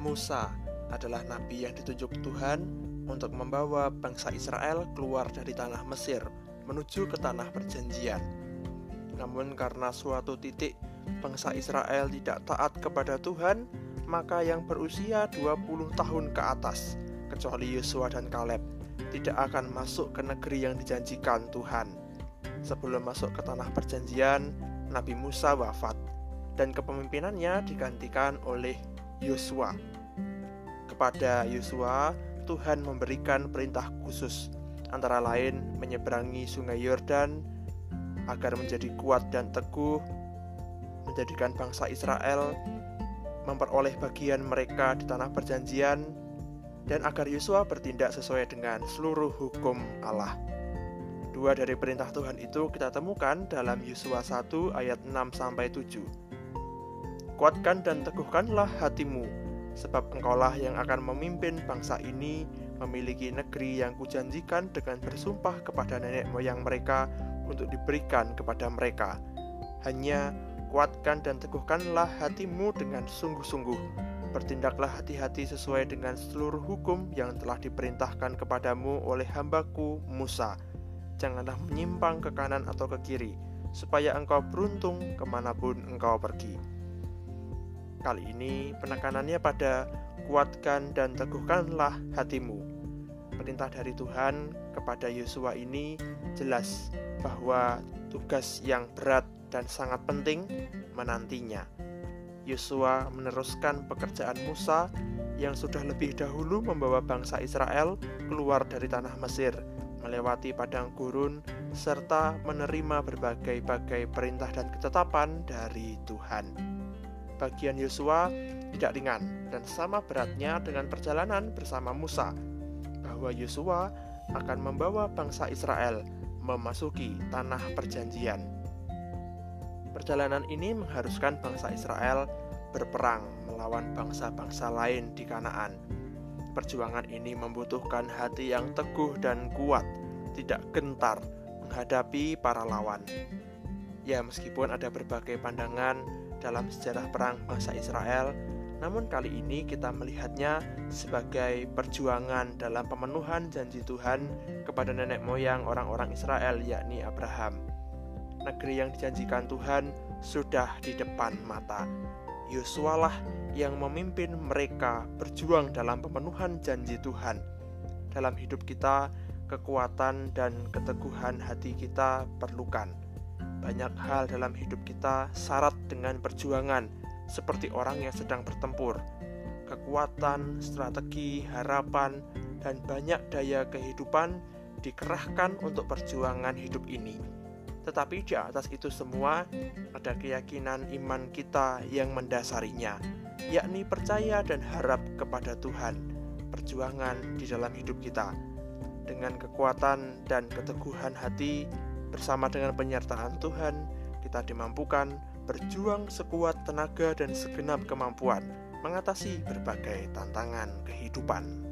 Musa adalah nabi yang ditunjuk Tuhan untuk membawa bangsa Israel keluar dari tanah Mesir menuju ke tanah perjanjian. Namun karena suatu titik bangsa Israel tidak taat kepada Tuhan, maka yang berusia 20 tahun ke atas, kecuali Yosua dan Kaleb, tidak akan masuk ke negeri yang dijanjikan Tuhan. Sebelum masuk ke tanah perjanjian, Nabi Musa wafat dan kepemimpinannya digantikan oleh Yosua. Kepada Yosua, Tuhan memberikan perintah khusus, antara lain menyeberangi sungai Yordan agar menjadi kuat dan teguh, menjadikan bangsa Israel memperoleh bagian mereka di tanah perjanjian, dan agar Yosua bertindak sesuai dengan seluruh hukum Allah. Dua dari perintah Tuhan itu kita temukan dalam Yosua 1 ayat 6 sampai 7. Kuatkan dan teguhkanlah hatimu, sebab engkaulah yang akan memimpin bangsa ini memiliki negeri yang kujanjikan dengan bersumpah kepada nenek moyang mereka untuk diberikan kepada mereka. Hanya kuatkan dan teguhkanlah hatimu dengan sungguh-sungguh, Bertindaklah hati-hati sesuai dengan seluruh hukum yang telah diperintahkan kepadamu oleh hambaku Musa. Janganlah menyimpang ke kanan atau ke kiri, supaya engkau beruntung ke mana pun engkau pergi. Kali ini penekanannya pada kuatkan dan teguhkanlah hatimu. Perintah dari Tuhan kepada Yosua ini jelas bahwa tugas yang berat dan sangat penting menantinya Yosua meneruskan pekerjaan Musa yang sudah lebih dahulu membawa bangsa Israel keluar dari tanah Mesir, melewati padang gurun, serta menerima berbagai-bagai perintah dan ketetapan dari Tuhan. Bagian Yosua tidak ringan dan sama beratnya dengan perjalanan bersama Musa, bahwa Yosua akan membawa bangsa Israel memasuki tanah perjanjian Perjalanan ini mengharuskan bangsa Israel berperang melawan bangsa-bangsa lain di Kanaan. Perjuangan ini membutuhkan hati yang teguh dan kuat, tidak gentar menghadapi para lawan. Ya, meskipun ada berbagai pandangan dalam sejarah perang bangsa Israel, namun kali ini kita melihatnya sebagai perjuangan dalam pemenuhan janji Tuhan kepada nenek moyang orang-orang Israel, yakni Abraham negeri yang dijanjikan Tuhan sudah di depan mata. Yosualah yang memimpin mereka berjuang dalam pemenuhan janji Tuhan. Dalam hidup kita, kekuatan dan keteguhan hati kita perlukan. Banyak hal dalam hidup kita syarat dengan perjuangan, seperti orang yang sedang bertempur. Kekuatan, strategi, harapan, dan banyak daya kehidupan dikerahkan untuk perjuangan hidup ini tetapi di atas itu semua ada keyakinan iman kita yang mendasarinya, yakni percaya dan harap kepada Tuhan, perjuangan di dalam hidup kita. Dengan kekuatan dan keteguhan hati, bersama dengan penyertaan Tuhan, kita dimampukan berjuang sekuat tenaga dan segenap kemampuan mengatasi berbagai tantangan kehidupan.